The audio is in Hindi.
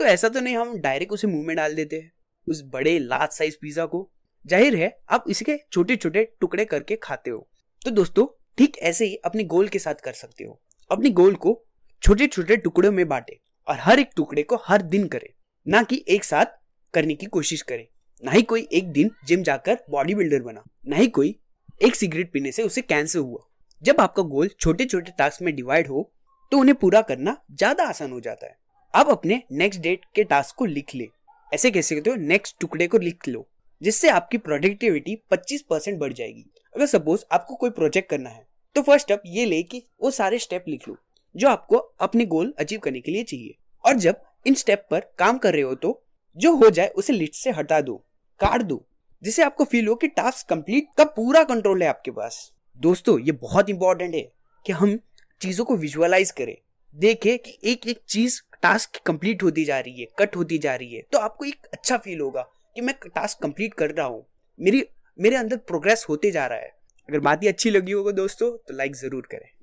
तो ऐसा तो नहीं हम डायरेक्ट उसे मुँह में डाल देते हैं, उस बड़े लार्ज साइज़ पिज्जा को। ज़ाहिर है, आप इसके छोटे छोटे टुकड़े करके खाते हो। तो दोस्तों, ठीक ऐसे ही अपने गोल के साथ कर सकते हो। अपने गोल को छोटे छोटे टुकड़ों में बांटे और हर एक टुकड़े को हर दिन करे, ना कि एक साथ करने की कोशिश करे। ना ही कोई एक दिन जिम जाकर बॉडी बिल्डर बना, ना ही कोई एक सिगरेट पीने से उसे कैंसर हुआ। जब आपका गोल छोटे छोटे टास्क में डिवाइड हो तो उन्हें पूरा करना ज़्यादा आसान हो जाता है। आप अपने नेक्स्ट डेट के टास्क को लिख ले। ऐसे कैसे कहते हो? नेक्स्ट टुकड़े को लिख लो, जिससे आपकी प्रोडक्टिविटी 25 परसेंट बढ़ जाएगी। अगर सपोज़ आपको कोई प्रोजेक्ट करना है तो फ़र्स्ट स्टेप ये ले कि वो सारे स्टेप लिख लो, जो आपको अपने गोल अचीव करने के लिए चाहिए। और जब इन स्टेप पर काम कर रहे हो तो जो हो जाए, उसे लिस्ट से हटा दो, काट दो, जिससे आपको फील हो कि टास्क कंप्लीट का पूरा कंट्रोल है आपके पास। दोस्तों, ये बहुत इंपॉर्टेंट है कि हम चीज़ों को विजुअलाइज करें, देखें कि एक एक चीज़ टास्क कंप्लीट होती जा रही है कट होती जा रही है तो आपको एक अच्छा फील होगा कि मैं टास्क कंप्लीट कर रहा हूँ। मेरी, मेरे अंदर प्रोग्रेस होते जा रहा है। अगर बात ही अच्छी लगी होगा दोस्तों तो लाइक ज़रूर करें।